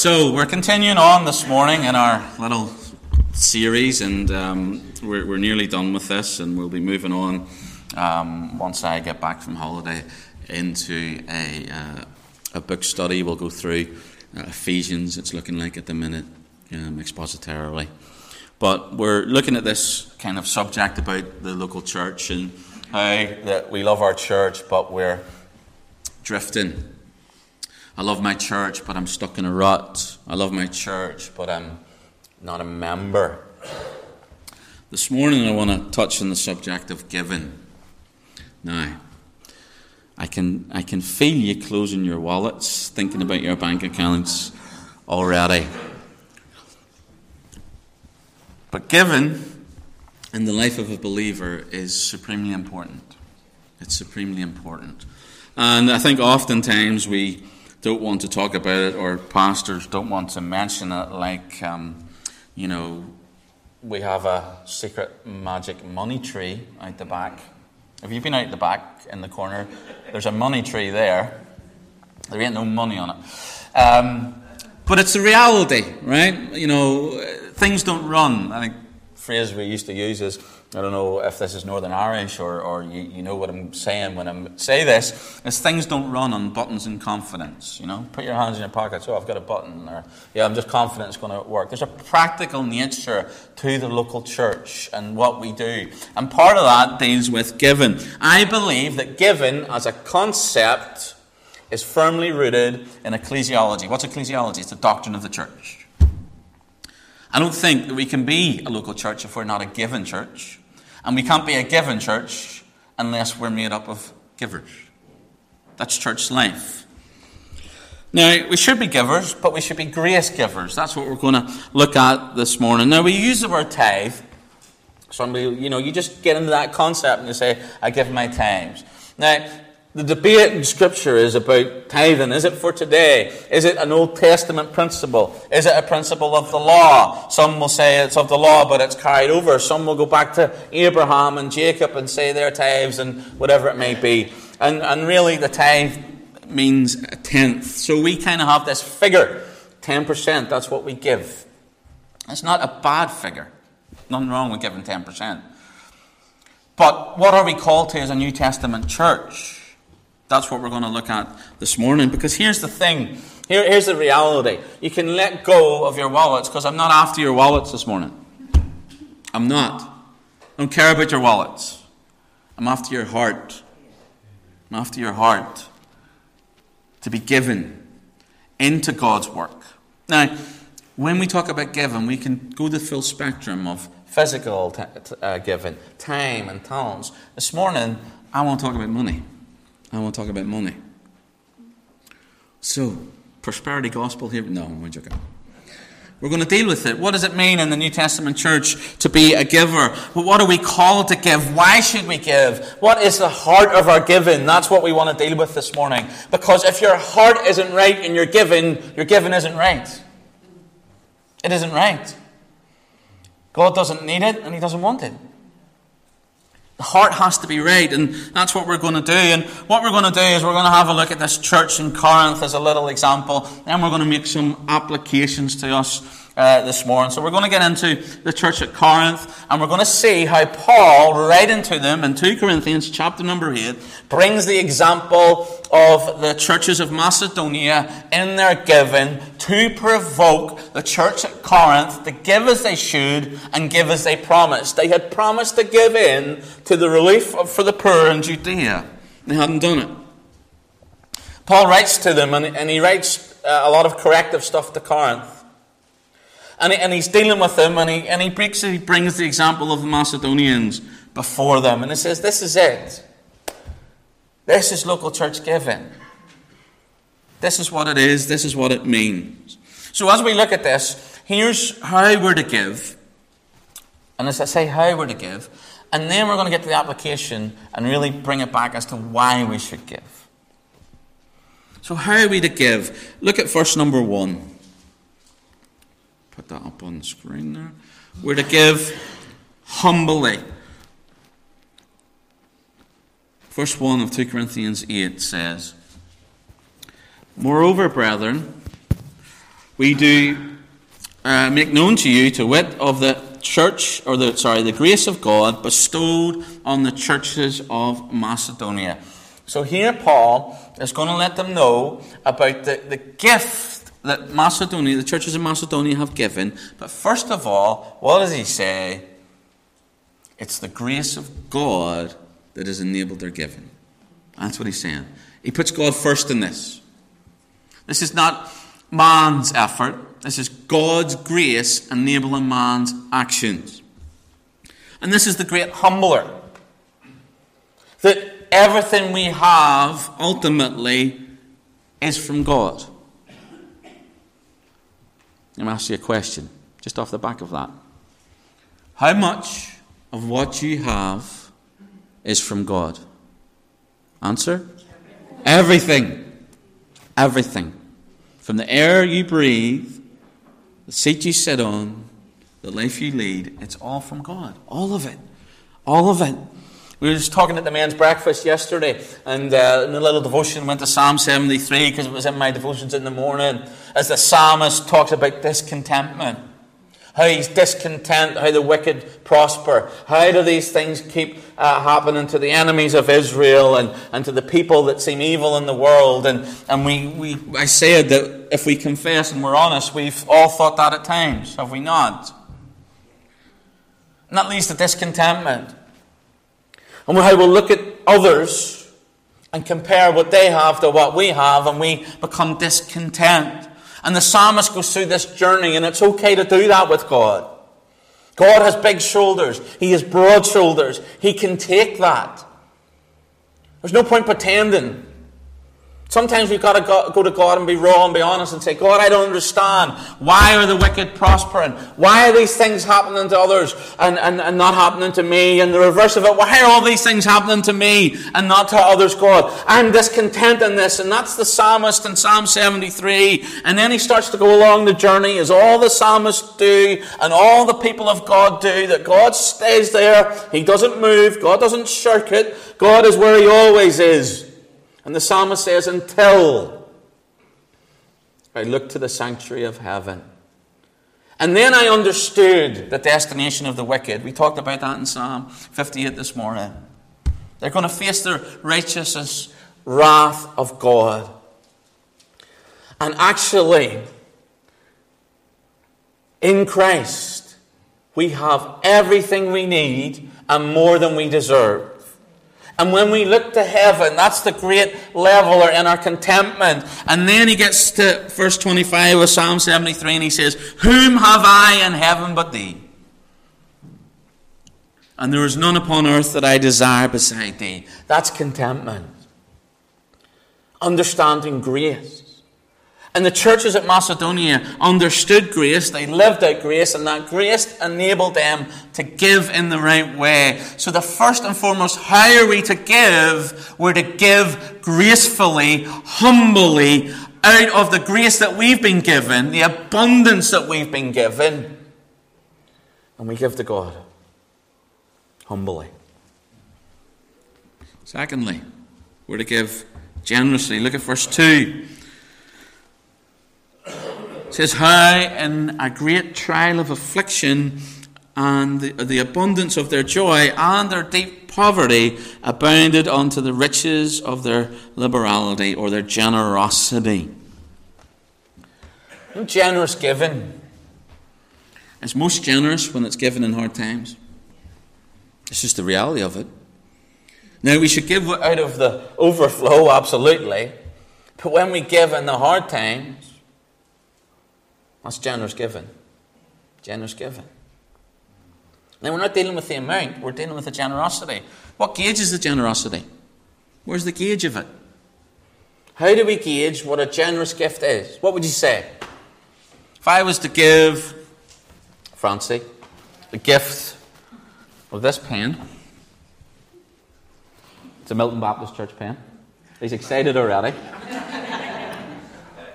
So, we're continuing on this morning in our little series, and um, we're, we're, nearly done with this, and we'll be moving on um, once I get back from holiday into a, uh, a book study. We'll go through uh, Ephesians, it's looking like at the minute, um, expositorily. But we're looking at this kind of subject about the local church and how that we love our church, but we're drifting I love my church, but I'm stuck in a rut. I love my church, but I'm not a member. This morning, I want to touch on the subject of giving. Now, I can, I can feel you closing your wallets, thinking about your bank accounts already. But giving in the life of a believer is supremely important. It's supremely important. And I think oftentimes we don't want to talk about it, or pastors don't want to mention it, like, um, you know, we have a secret magic money tree out the back. Have you've been out the back in the corner? There's a money tree there. There ain't no money on it. Um, but it's a reality, right? You know, things don't run. I think phrase we used to use is I don't know if this is Northern Irish or, or you, you know what I'm saying when I say this, is things don't run on buttons and confidence. You know, put your hands in your pockets. Oh, I've got a button, or yeah, I'm just confident it's going to work. There's a practical nature to the local church and what we do, and part of that deals with giving. I believe that giving as a concept is firmly rooted in ecclesiology. What's ecclesiology? It's the doctrine of the church. I don't think that we can be a local church if we're not a given church. And we can't be a given church unless we're made up of givers. That's church life. Now, we should be givers, but we should be grace givers. That's what we're going to look at this morning. Now, we use the word tithe. Somebody, you know, you just get into that concept and you say, I give my tithes. Now, the debate in Scripture is about tithing. Is it for today? Is it an Old Testament principle? Is it a principle of the law? Some will say it's of the law, but it's carried over. Some will go back to Abraham and Jacob and say their tithes and whatever it may be. And, and really, the tithe means a tenth. So we kind of have this figure 10%. That's what we give. It's not a bad figure. Nothing wrong with giving 10%. But what are we called to as a New Testament church? That's what we're going to look at this morning. Because here's the thing Here, here's the reality. You can let go of your wallets because I'm not after your wallets this morning. I'm not. I don't care about your wallets. I'm after your heart. I'm after your heart to be given into God's work. Now, when we talk about giving, we can go the full spectrum of physical t- uh, giving, time, and talents. This morning, I want to talk about money. I want to talk about money. So, prosperity gospel here? No, I'm joking. We're going to deal with it. What does it mean in the New Testament church to be a giver? What are we called to give? Why should we give? What is the heart of our giving? That's what we want to deal with this morning. Because if your heart isn't right in your giving, your giving isn't right. It isn't right. God doesn't need it and He doesn't want it. The heart has to be right, and that's what we're going to do. And what we're going to do is we're going to have a look at this church in Corinth as a little example, and we're going to make some applications to us uh, this morning. So we're going to get into the church at Corinth, and we're going to see how Paul, writing to them in 2 Corinthians chapter number 8, brings the example of the churches of Macedonia in their giving to provoke the church at Corinth to give as they should and give as they promised. They had promised to give in to the relief for the poor in Judea. They hadn't done it. Paul writes to them, and, and he writes uh, a lot of corrective stuff to Corinth. And, he, and he's dealing with them, and he, and he, brings, he brings the example of the Macedonians before them. And he says, This is it. This is local church giving. This is what it is. This is what it means. So, as we look at this, here's how we're to give. And as I say, how we're to give. And then we're going to get to the application and really bring it back as to why we should give. So, how are we to give? Look at verse number one put that up on the screen there. We're to give humbly. Verse 1 of 2 Corinthians 8 says, Moreover, brethren, we do uh, make known to you to wit of the church, or the sorry, the grace of God bestowed on the churches of Macedonia. So here Paul is going to let them know about the, the gift that Macedonia, the churches in Macedonia have given. But first of all, what does he say? It's the grace of God that has enabled their giving. That's what he's saying. He puts God first in this. This is not man's effort. This is God's grace enabling man's actions. And this is the great humbler. That everything we have ultimately is from God. Let me ask you a question, just off the back of that. How much of what you have is from God? Answer? Everything. Everything. From the air you breathe, the seat you sit on, the life you lead, it's all from God. All of it. All of it. We were just talking at the men's breakfast yesterday, and uh, in a little devotion went to Psalm 73 because it was in my devotions in the morning. As the psalmist talks about discontentment, how he's discontent, how the wicked prosper. How do these things keep uh, happening to the enemies of Israel and, and to the people that seem evil in the world? And, and we, we, I said that if we confess and we're honest, we've all thought that at times, have we not? And that leads to discontentment. And how we'll look at others and compare what they have to what we have, and we become discontent. And the psalmist goes through this journey, and it's okay to do that with God. God has big shoulders, He has broad shoulders. He can take that. There's no point pretending Sometimes we've got to go, to God and be raw and be honest and say, God, I don't understand. Why are the wicked prospering? Why are these things happening to others and, and, and not happening to me? And the reverse of it, why are all these things happening to me and not to others, God? I'm discontent in this. And that's the psalmist in Psalm 73. And then he starts to go along the journey as all the psalmists do and all the people of God do, that God stays there. He doesn't move. God doesn't shirk it. God is where he always is. And the psalmist says, Until I looked to the sanctuary of heaven. And then I understood the destination of the wicked. We talked about that in Psalm 58 this morning. They're going to face the righteousness, wrath of God. And actually, in Christ, we have everything we need and more than we deserve. And when we look to heaven, that's the great leveler in our contentment. And then he gets to verse 25 of Psalm 73 and he says, Whom have I in heaven but thee? And there is none upon earth that I desire beside thee. That's contentment. Understanding grace. And the churches at Macedonia understood grace, they lived out grace, and that grace enabled them to give in the right way. So, the first and foremost, how are we to give? We're to give gracefully, humbly, out of the grace that we've been given, the abundance that we've been given. And we give to God humbly. Secondly, we're to give generously. Look at verse 2. Says, How in a great trial of affliction and the, the abundance of their joy and their deep poverty abounded unto the riches of their liberality or their generosity. Generous giving It's most generous when it's given in hard times. It's just the reality of it. Now, we should give out of the overflow, absolutely. But when we give in the hard times, that's generous giving. Generous giving. Now, we're not dealing with the amount, we're dealing with the generosity. What gauge is the generosity? Where's the gauge of it? How do we gauge what a generous gift is? What would you say? If I was to give Francie the gift of this pen, it's a Milton Baptist Church pen. He's excited already.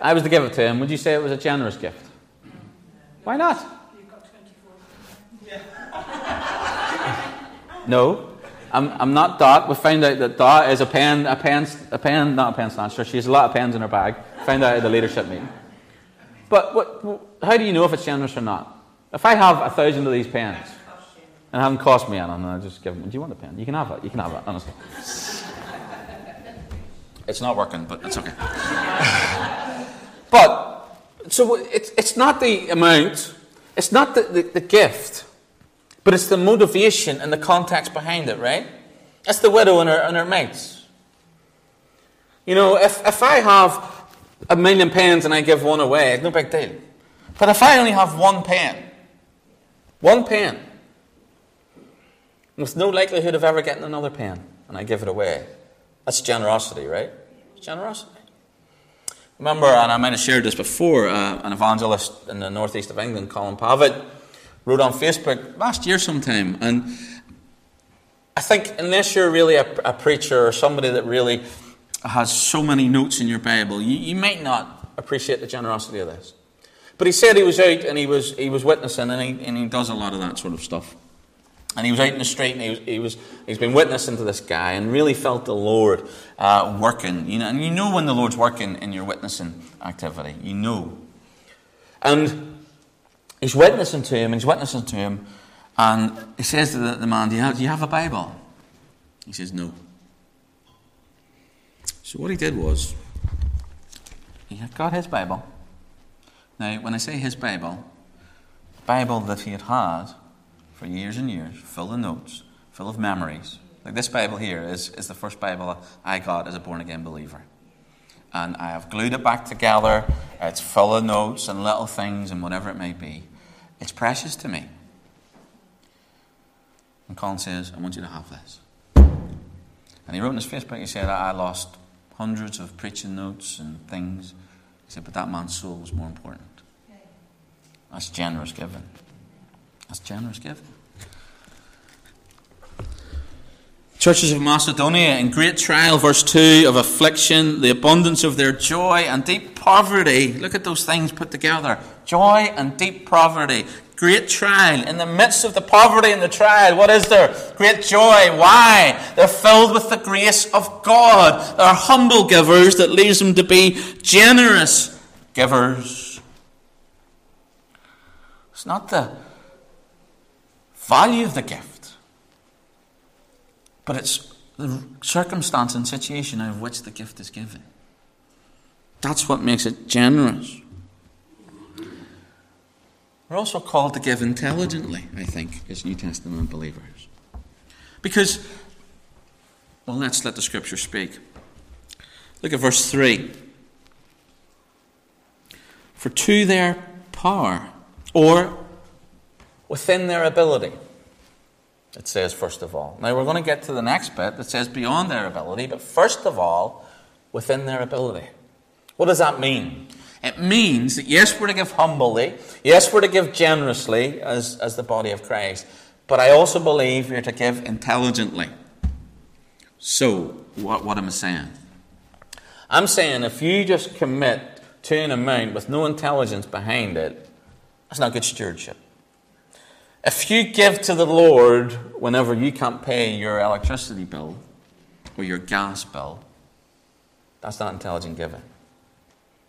I was to give it to him, would you say it was a generous gift? Why not? no. I'm, I'm not Dot. We found out that Dot is a pen, a pen, a pen, not a pen snatcher. She has a lot of pens in her bag. Found out at the leadership meeting. But what, how do you know if it's generous or not? If I have a thousand of these pens and it hasn't cost me anything, I just give them, do you want a pen? You can have it. You can have it, honestly. It's not working, but it's okay. but, so it's, it's not the amount, it's not the, the, the gift, but it's the motivation and the context behind it, right? That's the widow and her, and her mites. You know, if, if I have a million pens and I give one away, it's no big deal. But if I only have one pen, one pen, with no likelihood of ever getting another pen, and I give it away, that's generosity, right? It's generosity. Remember, and I might have shared this before, uh, an evangelist in the northeast of England, Colin Pavitt, wrote on Facebook last year sometime, and I think unless you're really a, a preacher or somebody that really has so many notes in your Bible, you, you might not appreciate the generosity of this. But he said he was out and he was, he was witnessing, and he, and he does a lot of that sort of stuff. And he was out in the street and he was, he was, he's been witnessing to this guy and really felt the Lord uh, working. You know, and you know when the Lord's working in your witnessing activity. You know. And he's witnessing to him, and he's witnessing to him, and he says to the, the man, do you, have, do you have a Bible? He says, No. So what he did was, he had got his Bible. Now, when I say his Bible, Bible that he had had for years and years, full of notes, full of memories. Like this Bible here is, is the first Bible I got as a born again believer. And I have glued it back together. It's full of notes and little things and whatever it may be. It's precious to me. And Colin says, I want you to have this. And he wrote in his Facebook, he said, I lost hundreds of preaching notes and things. He said, but that man's soul was more important. That's generous giving. That's generous giving. Churches of Macedonia in great trial, verse 2 of affliction, the abundance of their joy and deep poverty. Look at those things put together joy and deep poverty. Great trial. In the midst of the poverty and the trial, what is there? Great joy. Why? They're filled with the grace of God. They're humble givers that leads them to be generous givers. It's not the value of the gift, but it's the circumstance and situation out of which the gift is given. That's what makes it generous. We're also called to give intelligently, I think, as New Testament believers. Because, well, let's let the scripture speak. Look at verse 3. For to their power, or within their ability, it says, first of all. Now, we're going to get to the next bit that says beyond their ability, but first of all, within their ability. What does that mean? It means that yes, we're to give humbly, yes, we're to give generously as, as the body of Christ, but I also believe we're to give intelligently. So, what, what am I saying? I'm saying if you just commit to an amount with no intelligence behind it, that's not good stewardship. If you give to the Lord whenever you can't pay your electricity bill or your gas bill, that's not intelligent giving.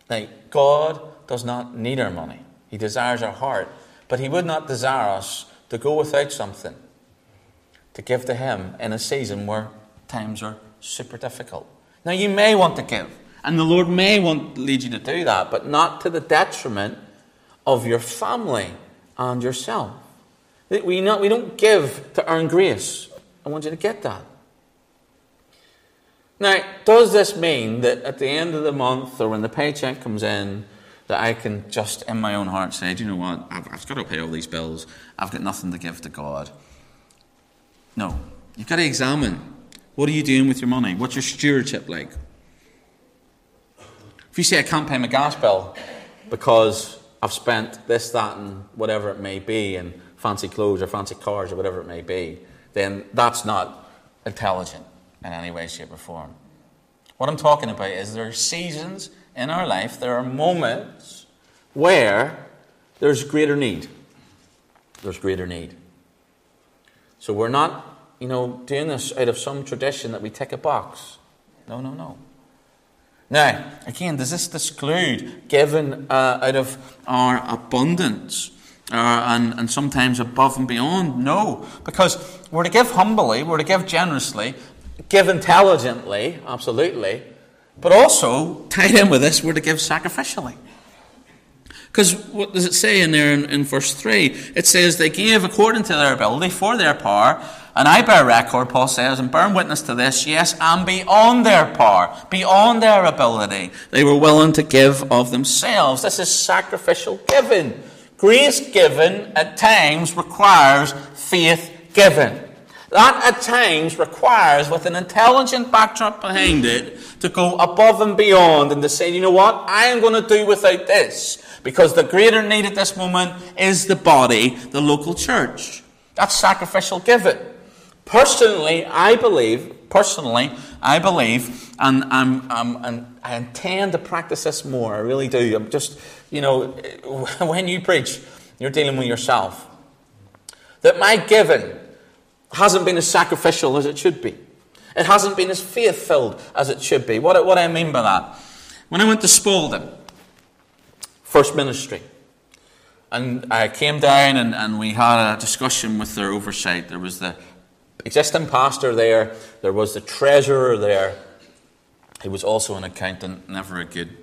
Now, God does not need our money, He desires our heart. But He would not desire us to go without something to give to Him in a season where times are super difficult. Now, you may want to give, and the Lord may want to lead you to do that, but not to the detriment of your family and yourself. We, not, we don't give to earn grace. I want you to get that. Now, does this mean that at the end of the month or when the paycheck comes in, that I can just in my own heart say, do you know what? I've, I've got to pay all these bills. I've got nothing to give to God. No. You've got to examine what are you doing with your money? What's your stewardship like? If you say, I can't pay my gas bill because I've spent this, that, and whatever it may be, and fancy clothes or fancy cars or whatever it may be, then that's not intelligent in any way, shape, or form. What I'm talking about is there are seasons in our life, there are moments where there's greater need. There's greater need. So we're not, you know, doing this out of some tradition that we tick a box. No, no, no. Now, again, does this exclude giving uh, out of our abundance? Uh, and, and sometimes above and beyond? No, because we're to give humbly, we're to give generously, give intelligently, absolutely, but also, tied in with this, we're to give sacrificially. Because what does it say in there in, in, verse 3? It says, They gave according to their ability, for their power, and I bear record, Paul says, and bear witness to this, yes, and beyond their power, beyond their ability. They were willing to give of themselves. This is sacrificial giving. Grace given at times requires faith given. That at times requires, with an intelligent backdrop behind it, to go above and beyond and to say, you know what, I am going to do without this. Because the greater need at this moment is the body, the local church. That's sacrificial giving. Personally, I believe, personally, I believe, and, I'm, I'm, and I intend to practice this more. I really do. I'm just, you know, when you preach, you're dealing with yourself. That my giving hasn't been as sacrificial as it should be. It hasn't been as faith filled as it should be. What, what I mean by that? When I went to Spalding, first ministry, and I came down and, and we had a discussion with their oversight. There was the existing pastor there, there was the treasurer there. He was also an accountant, never a good.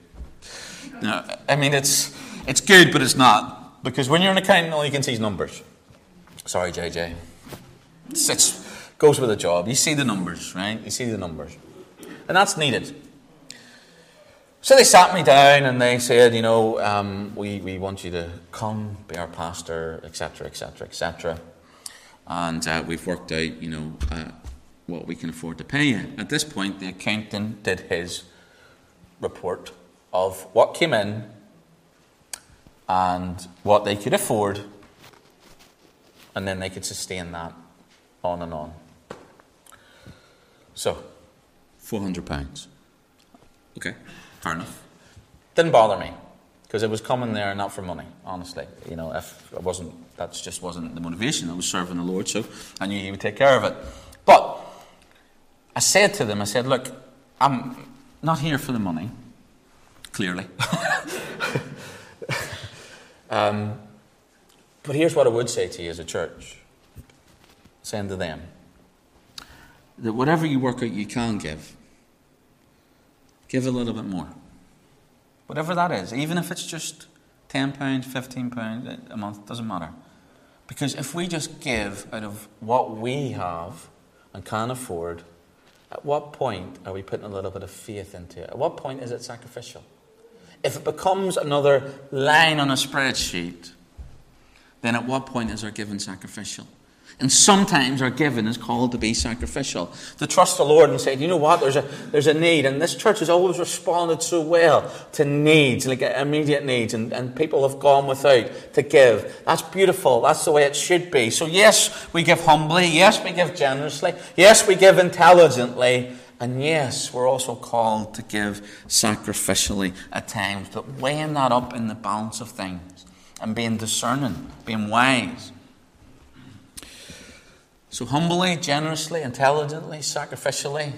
Now, I mean, it's, it's good, but it's not. Because when you're an accountant, all you can see is numbers. Sorry, JJ. It goes with the job. You see the numbers, right? You see the numbers. And that's needed. So they sat me down and they said, you know, um, we, we want you to come, be our pastor, etc., etc., etc and uh, we've worked out, you know, uh, what we can afford to pay you. At this point, the accountant did his report of what came in and what they could afford, and then they could sustain that on and on. So, four hundred pounds. Okay, fair enough. Didn't bother me because it was coming there not for money. Honestly, you know, if it wasn't that just wasn't the motivation. I was serving the Lord, so I knew He would take care of it. But I said to them, I said, look, I'm not here for the money, clearly. um, but here's what I would say to you as a church saying to them that whatever you work out you can give, give a little bit more. Whatever that is, even if it's just £10, £15 a month, doesn't matter. Because if we just give out of what we have and can afford, at what point are we putting a little bit of faith into it? At what point is it sacrificial? If it becomes another line on a spreadsheet, then at what point is our giving sacrificial? And sometimes our giving is called to be sacrificial. To trust the Lord and say, you know what, there's a, there's a need. And this church has always responded so well to needs, like immediate needs. And, and people have gone without to give. That's beautiful. That's the way it should be. So, yes, we give humbly. Yes, we give generously. Yes, we give intelligently. And yes, we're also called to give sacrificially at times. But weighing that up in the balance of things and being discerning, being wise. So, humbly, generously, intelligently, sacrificially.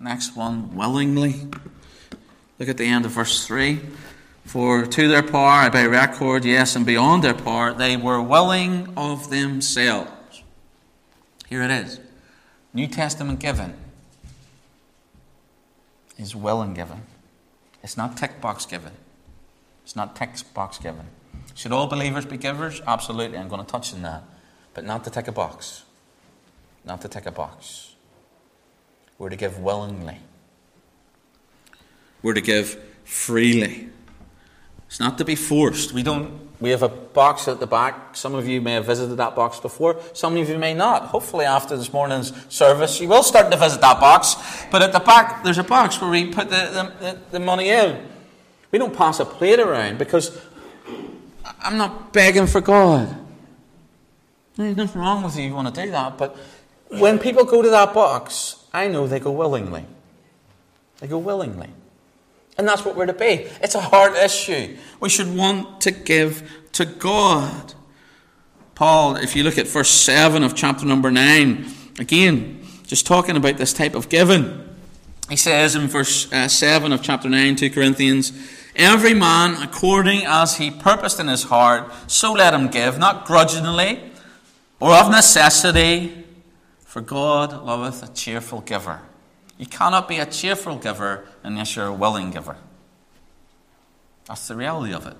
Next one, willingly. Look at the end of verse 3. For to their power, by record, yes, and beyond their power, they were willing of themselves. Here it is New Testament given is willing given. It's not tick box given. It's not tick box given. Should all believers be givers? Absolutely. I'm going to touch on that. But not to tick a box not to tick a box. We're to give willingly. We're to give freely. It's not to be forced. We don't. We have a box at the back. Some of you may have visited that box before. Some of you may not. Hopefully, after this morning's service, you will start to visit that box. But at the back, there's a box where we put the, the, the money in. We don't pass a plate around because I'm not begging for God. There's nothing wrong with you if you want to do that, but when people go to that box, I know they go willingly. They go willingly. And that's what we're to be. It's a hard issue. We should want to give to God. Paul, if you look at verse 7 of chapter number 9, again, just talking about this type of giving. he says in verse uh, 7 of chapter 9, 2 Corinthians, Every man according as he purposed in his heart, so let him give, not grudgingly or of necessity, for God loveth a cheerful giver. You cannot be a cheerful giver unless you're a willing giver. That's the reality of it.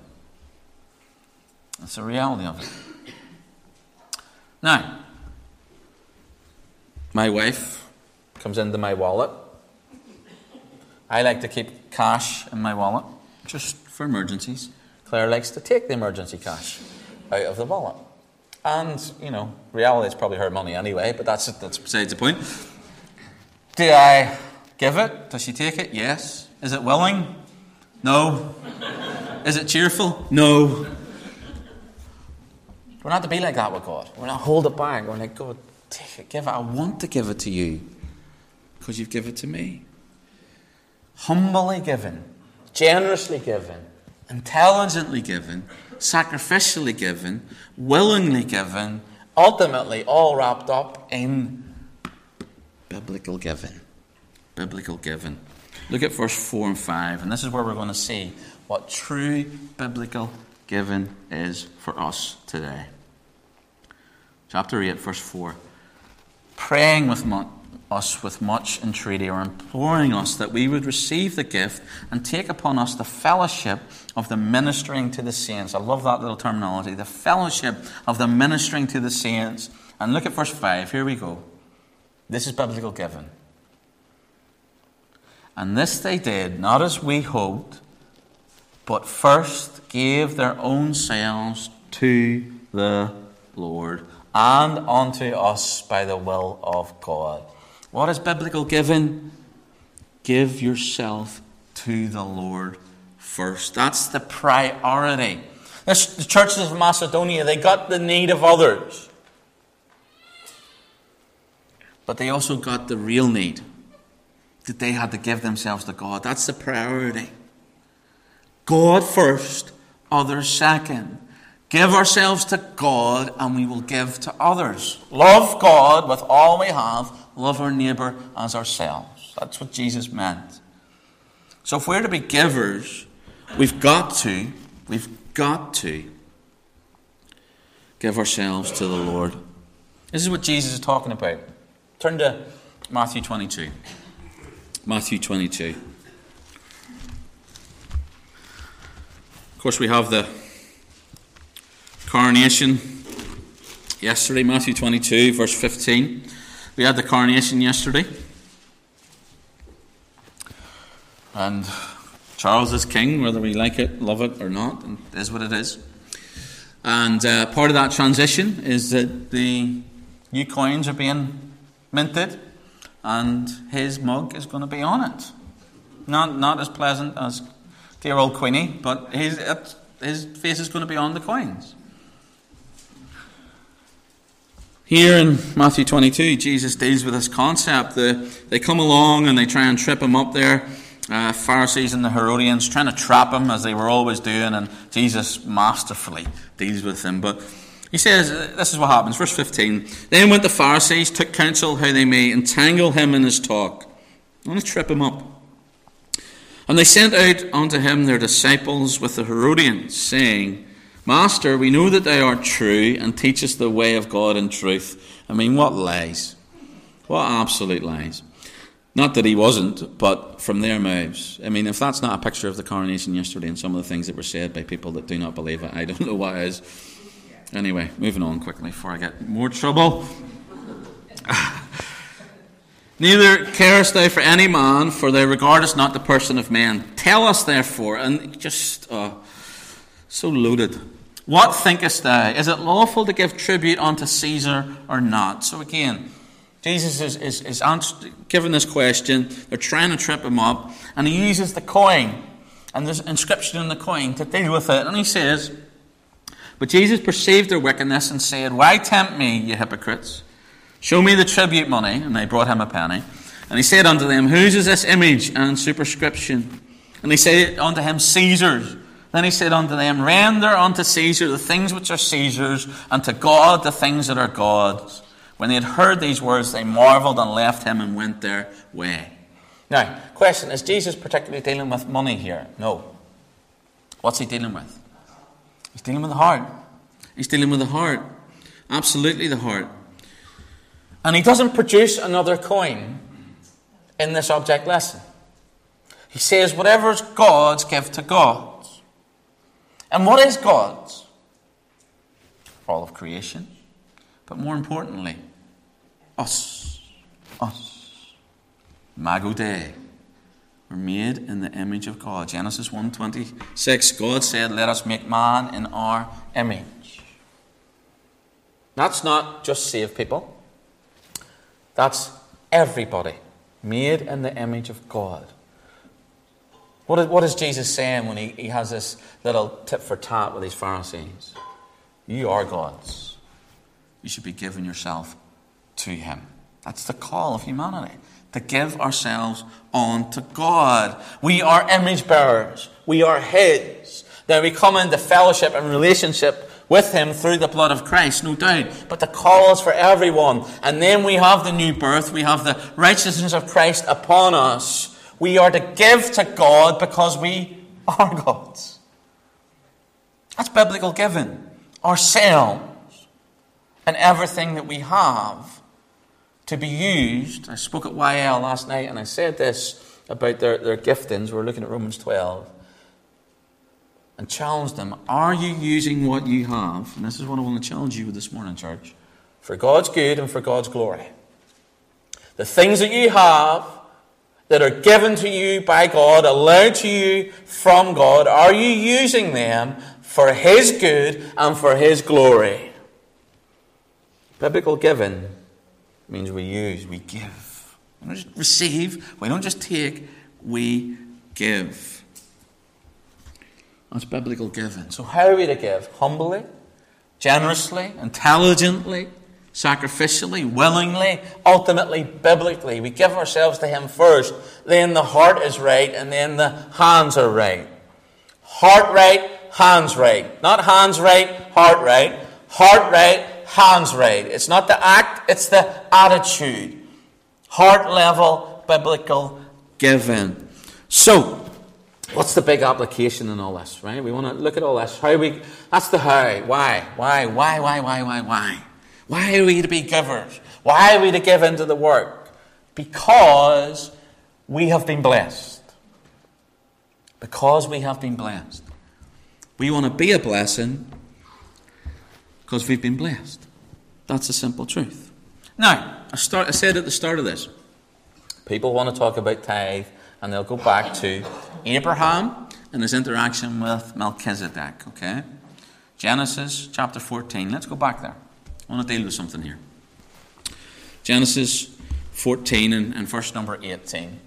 That's the reality of it. Now, my wife comes into my wallet. I like to keep cash in my wallet just for emergencies. Claire likes to take the emergency cash out of the wallet. And, you know, reality is probably her money anyway, but that's, that's besides the point. Do I give it? Does she take it? Yes. Is it willing? No. Is it cheerful? No. We're not to be like that with God. We're not hold it back. We're like, God, take it, give it. I want to give it to you because you've given it to me. Humbly given, generously given, intelligently given, sacrificially given, willingly given, ultimately all wrapped up in biblical giving. Biblical giving. Look at verse 4 and 5, and this is where we're going to see what true biblical giving is for us today. Chapter 8, verse 4. Praying with us with much entreaty, or imploring us that we would receive the gift and take upon us the fellowship of the ministering to the saints. I love that little terminology. The fellowship of the ministering to the saints. And look at verse 5. Here we go. This is biblical giving. And this they did, not as we hoped, but first gave their own selves to the Lord and unto us by the will of God. What is biblical giving? Give yourself to the Lord first. That's the priority. This, the churches of Macedonia, they got the need of others. But they also got the real need that they had to give themselves to God. That's the priority. God first, others second. Give ourselves to God and we will give to others. Love God with all we have, love our neighbour as ourselves. That's what Jesus meant. So if we're to be givers, we've got to, we've got to give ourselves to the Lord. This is what Jesus is talking about. Turn to Matthew 22. Matthew 22. Of course, we have the coronation yesterday, Matthew 22, verse 15. We had the coronation yesterday. And Charles is king, whether we like it, love it, or not, and it is what it is. And uh, part of that transition is that the new coins are being minted and his mug is going to be on it. Not, not as pleasant as dear old Queenie, but his, his face is going to be on the coins. Here in Matthew 22, Jesus deals with this concept. The, they come along and they try and trip him up there. Uh, Pharisees and the Herodians trying to trap him as they were always doing, and Jesus masterfully deals with them. But he says, this is what happens. Verse 15. Then went the Pharisees, took counsel how they may entangle him in his talk. Want to trip him up. And they sent out unto him their disciples with the Herodians, saying, Master, we know that thou art true and teachest the way of God in truth. I mean, what lies? What absolute lies. Not that he wasn't, but from their mouths. I mean, if that's not a picture of the coronation yesterday and some of the things that were said by people that do not believe it, I don't know what is. Anyway, moving on quickly before I get more trouble. Neither carest thou for any man, for thou regardest not the person of men. Tell us therefore, and just uh, so loaded. What thinkest thou? Is it lawful to give tribute unto Caesar or not? So again, Jesus is, is, is answer, given this question. They're trying to trip him up, and he uses the coin, and there's inscription in the coin to deal with it. And he says, but Jesus perceived their wickedness and said, Why tempt me, ye hypocrites? Show me the tribute money. And they brought him a penny. And he said unto them, Whose is this image and superscription? And he said unto him, Caesar's. Then he said unto them, Render unto Caesar the things which are Caesar's, and to God the things that are God's. When they had heard these words, they marveled and left him and went their way. Now, question is Jesus particularly dealing with money here? No. What's he dealing with? He's dealing with the heart. He's dealing with the heart. Absolutely the heart. And he doesn't produce another coin in this object lesson. He says, whatever's God's, give to God. And what is God's? All of creation. But more importantly, us. Us. Imago Dei. We're made in the image of God. Genesis 1.26, God said, Let us make man in our image. That's not just save people. That's everybody made in the image of God. What is, what is Jesus saying when he, he has this little tip for tat with these Pharisees? You are God's. You should be giving yourself to Him. That's the call of humanity to give ourselves on to God. We are image bearers. We are His. Then we come into fellowship and relationship with Him through the blood of Christ, no doubt. But the call is for everyone. And then we have the new birth. We have the righteousness of Christ upon us. We are to give to God because we are God's. That's biblical giving. Ourselves and everything that we have to be used. I spoke at YL last night and I said this about their, their giftings. We're looking at Romans 12 and challenged them Are you using what you have? And this is what I want to challenge you with this morning, church. For God's good and for God's glory. The things that you have that are given to you by God, allowed to you from God, are you using them for His good and for His glory? Biblical giving means we use, we give. We don't just receive, we don't just take, we give. That's biblical giving. So, how are we to give? Humbly, generously, intelligently, sacrificially, willingly, ultimately, biblically. We give ourselves to Him first, then the heart is right, and then the hands are right. Heart right, hands right. Not hands right, heart right. Heart right, hands right. It's not the act, it's the attitude. Heart level, biblical giving. So, what's the big application in all this, right? We want to look at all this. How we, that's the how. Why? Why? Why? Why? Why? Why? Why? Why are we to be givers? Why are we to give into the work? Because we have been blessed. Because we have been blessed. We want to be a blessing because we've been blessed. That's the simple truth. Now, I, start, I said at the start of this, people want to talk about tithe and they'll go back to Abraham and his interaction with Melchizedek, okay? Genesis chapter 14. Let's go back there. I want to deal with something here. Genesis 14 and, and verse number 18.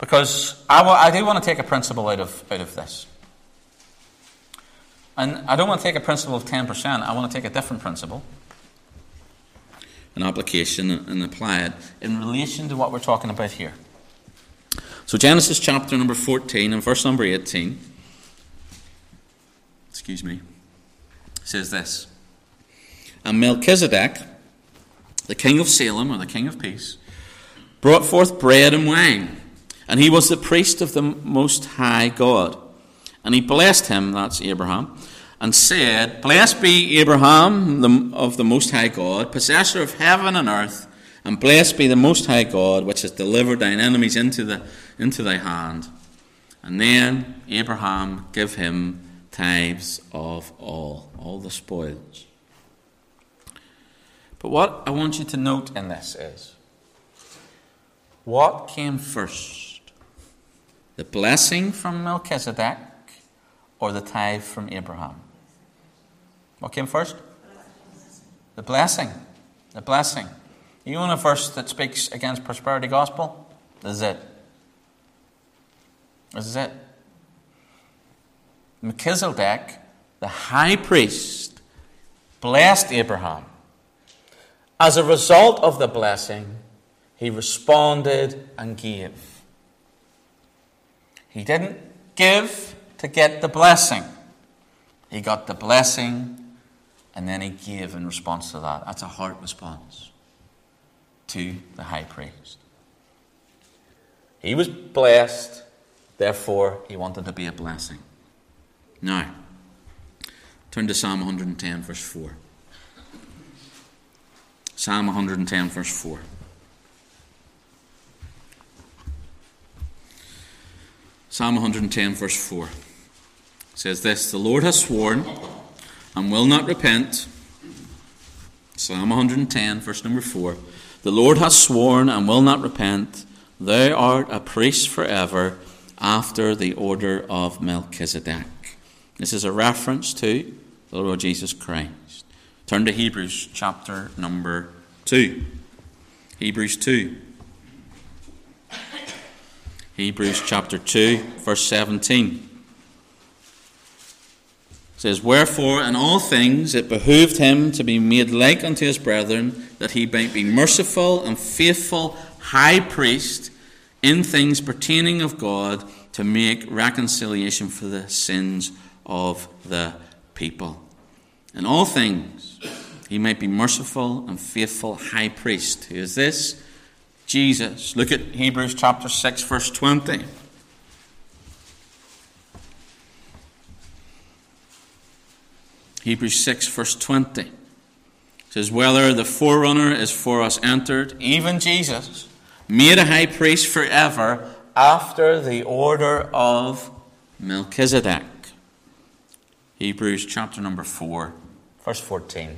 Because I, I do want to take a principle out of, out of this. And I don't want to take a principle of 10%, I want to take a different principle, an application, and apply it in relation to what we're talking about here. So, Genesis chapter number 14 and verse number 18, excuse me, says this. And Melchizedek, the king of Salem, or the king of peace, brought forth bread and wine, and he was the priest of the Most High God. And he blessed him, that's Abraham, and said, Blessed be Abraham of the Most High God, possessor of heaven and earth, and blessed be the Most High God, which has delivered thine enemies into, the, into thy hand. And then Abraham gave him tithes of all, all the spoils. But what I want you to note in this is what came first? The blessing from Melchizedek or the tithe from Abraham? What came first? The blessing. The blessing. You want a verse that speaks against prosperity gospel? This is it. This is it. Melchizedek, the high priest, blessed Abraham. As a result of the blessing, he responded and gave. He didn't give to get the blessing. He got the blessing and then he gave in response to that. That's a heart response to the high priest. He was blessed, therefore, he wanted to be a blessing. Now, turn to Psalm 110, verse 4. Psalm 110, verse 4. Psalm 110, verse 4 says this The Lord has sworn and will not repent. Psalm 110, verse number 4. The Lord has sworn and will not repent. Thou art a priest forever after the order of Melchizedek. This is a reference to the Lord Jesus Christ. Turn to Hebrews chapter number 2. Hebrews 2. Hebrews chapter 2, verse 17 says, Wherefore in all things it behooved him to be made like unto his brethren, that he might be merciful and faithful high priest in things pertaining of God to make reconciliation for the sins of the people. In all things he might be merciful and faithful high priest. Who is this? Jesus. Look at Hebrews chapter 6, verse 20. Hebrews 6, verse 20. It says, Whether the forerunner is for us entered, even Jesus, made a high priest forever after the order of Melchizedek. Hebrews chapter number 4, verse 14.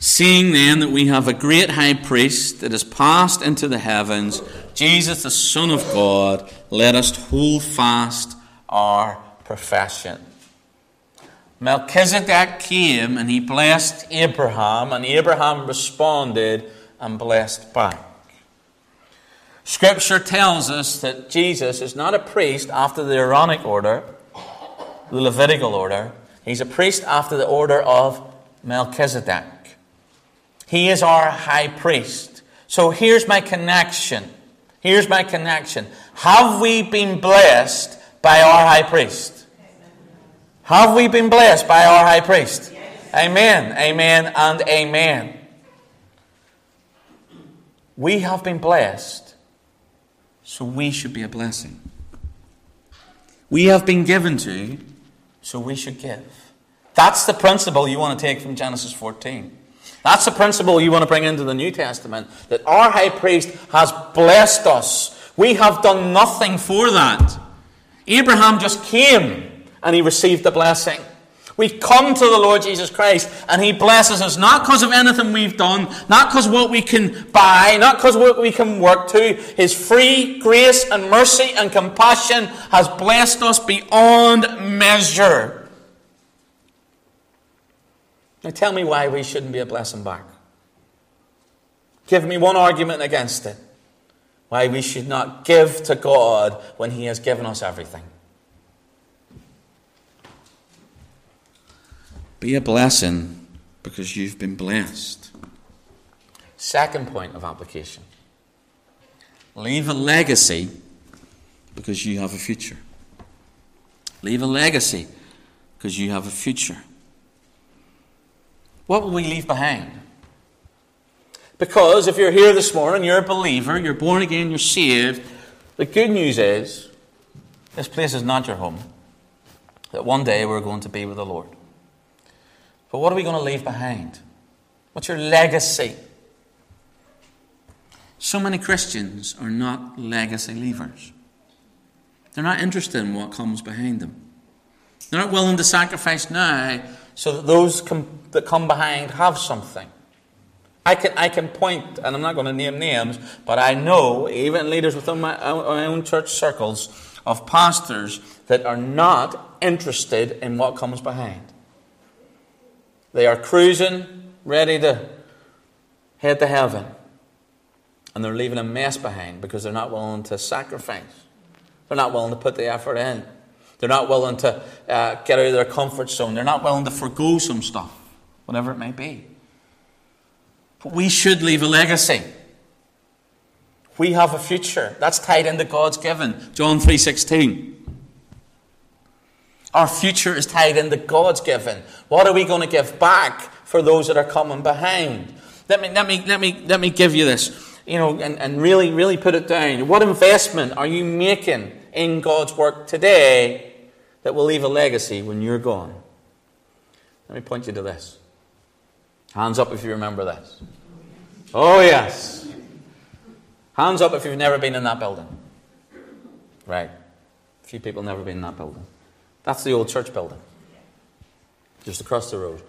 Seeing then that we have a great high priest that has passed into the heavens, Jesus, the Son of God, let us hold fast our profession. Melchizedek came and he blessed Abraham, and Abraham responded and blessed back. Scripture tells us that Jesus is not a priest after the Aaronic order, the Levitical order. He's a priest after the order of Melchizedek. He is our high priest. So here's my connection. Here's my connection. Have we been blessed by our high priest? Have we been blessed by our high priest? Yes. Amen, amen, and amen. We have been blessed, so we should be a blessing. We have been given to, so we should give. That's the principle you want to take from Genesis 14. That's the principle you want to bring into the New Testament that our high priest has blessed us. We have done nothing for that. Abraham just came and he received the blessing. We come to the Lord Jesus Christ and He blesses us not because of anything we've done, not because what we can buy, not because what we can work to. His free grace and mercy and compassion has blessed us beyond measure. Now tell me why we shouldn't be a blessing back. Give me one argument against it. Why we should not give to God when He has given us everything. Be a blessing because you've been blessed. Second point of application leave a legacy because you have a future. Leave a legacy because you have a future. What will we leave behind? Because if you're here this morning, you're a believer, you're born again, you're saved, the good news is this place is not your home. That one day we're going to be with the Lord. But what are we going to leave behind? What's your legacy? So many Christians are not legacy leavers. They're not interested in what comes behind them. They're not willing to sacrifice now so that those com- that come behind have something. I can, I can point, and I'm not going to name names, but I know, even leaders within my, uh, my own church circles, of pastors that are not interested in what comes behind. They are cruising, ready to head to heaven. And they're leaving a mess behind because they're not willing to sacrifice. They're not willing to put the effort in. They're not willing to uh, get out of their comfort zone. They're not willing to forego some stuff, whatever it may be. But we should leave a legacy. We have a future. That's tied into God's given. John 3.16. Our future is tied into God's given. What are we going to give back for those that are coming behind? Let me, let me, let me, let me give you this. you know, and, and really, really put it down. What investment are you making in God's work today that will leave a legacy when you're gone? Let me point you to this. Hands up if you remember this. Oh, yes. Hands up if you've never been in that building. Right. A few people never been in that building. That's the old church building, just across the road.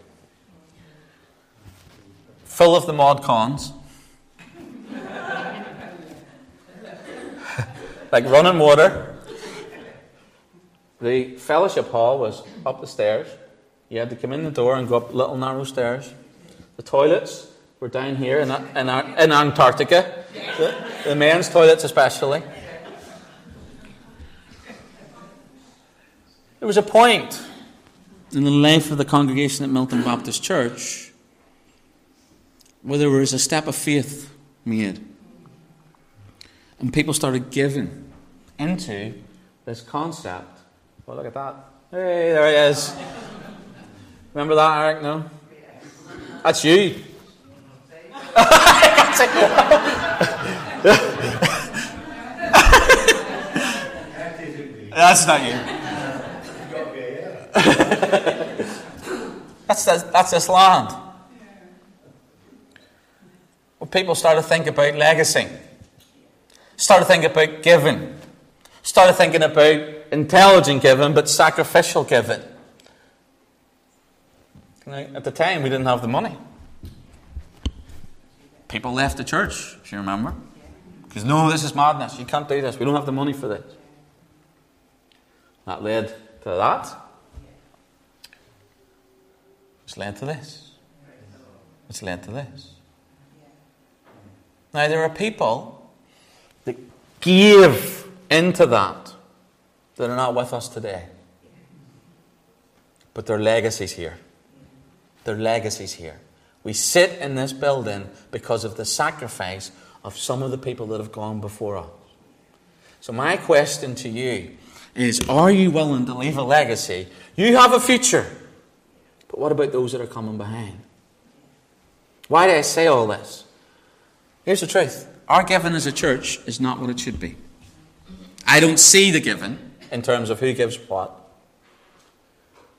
Full of the mod cons. like running water. The fellowship hall was up the stairs. You had to come in the door and go up little narrow stairs. The toilets were down here in, in, in Antarctica, the, the men's toilets especially. There was a point in the life of the congregation at Milton Baptist Church where there was a step of faith made. And people started giving into this concept. Well, look at that. Hey, there he is. Remember that, Eric? No? That's you. That's not you. that's, that's, that's this land. Well, people started thinking about legacy, started thinking about giving, started thinking about intelligent giving, but sacrificial giving. Now, at the time, we didn't have the money. People left the church, if you remember. Because, no, this is madness. You can't do this. We don't have the money for this. That led to that. It's led to this. It's led to this. Now, there are people that give into that that are not with us today. But their legacy's here. Their legacy's here. We sit in this building because of the sacrifice of some of the people that have gone before us. So, my question to you is Are you willing to leave a legacy? You have a future. But what about those that are coming behind? Why do I say all this? Here's the truth our giving as a church is not what it should be. I don't see the giving in terms of who gives what,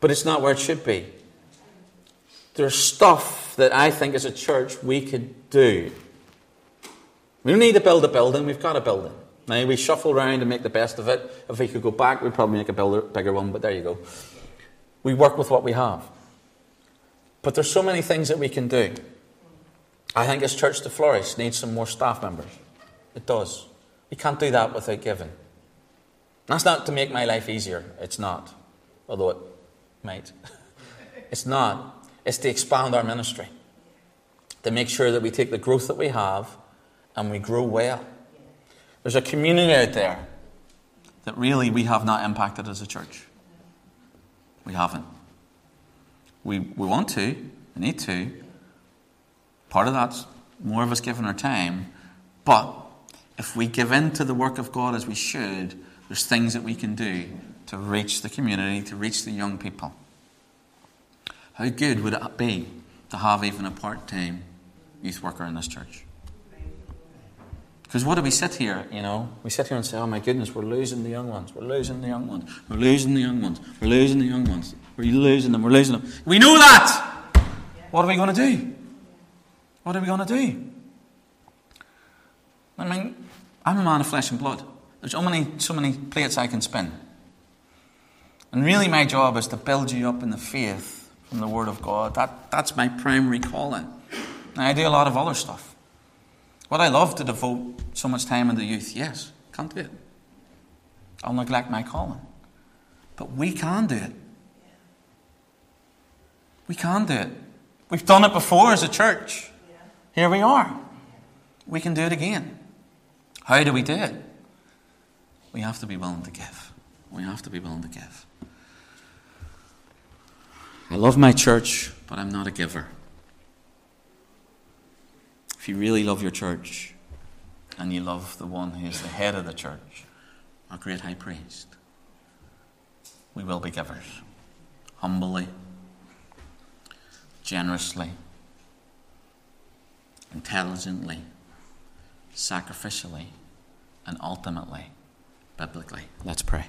but it's not where it should be. There's stuff that I think as a church we could do. We don't need to build a building, we've got a building. Now we shuffle around and make the best of it. If we could go back, we'd probably make a bigger one, but there you go. We work with what we have. But there's so many things that we can do. I think as church to flourish needs some more staff members. It does. We can't do that without giving. That's not to make my life easier. It's not. Although it might. it's not. It's to expand our ministry. To make sure that we take the growth that we have and we grow well. There's a community out there that really we have not impacted as a church. We haven't. We, we want to, we need to. Part of that's more of us giving our time. But if we give in to the work of God as we should, there's things that we can do to reach the community, to reach the young people. How good would it be to have even a part time youth worker in this church? Because what do we sit here, you know? We sit here and say, oh my goodness, we're losing the young ones. We're losing the young ones. We're losing the young ones. We're losing the young ones. We're losing them. We're losing them. We know that. What are we going to do? What are we going to do? I mean, I'm a man of flesh and blood. There's so many, so many plates I can spin. And really, my job is to build you up in the faith from the Word of God. That, that's my primary calling. Now, I do a lot of other stuff. Would I love to devote so much time in the youth? Yes, can't do it. I'll neglect my calling. But we can do it. We can do it. We've done it before as a church. Here we are. We can do it again. How do we do it? We have to be willing to give. We have to be willing to give. I love my church, but I'm not a giver. If you really love your church and you love the one who is the head of the church, our great high priest, we will be givers. Humbly, generously, intelligently, sacrificially, and ultimately biblically. Let's pray.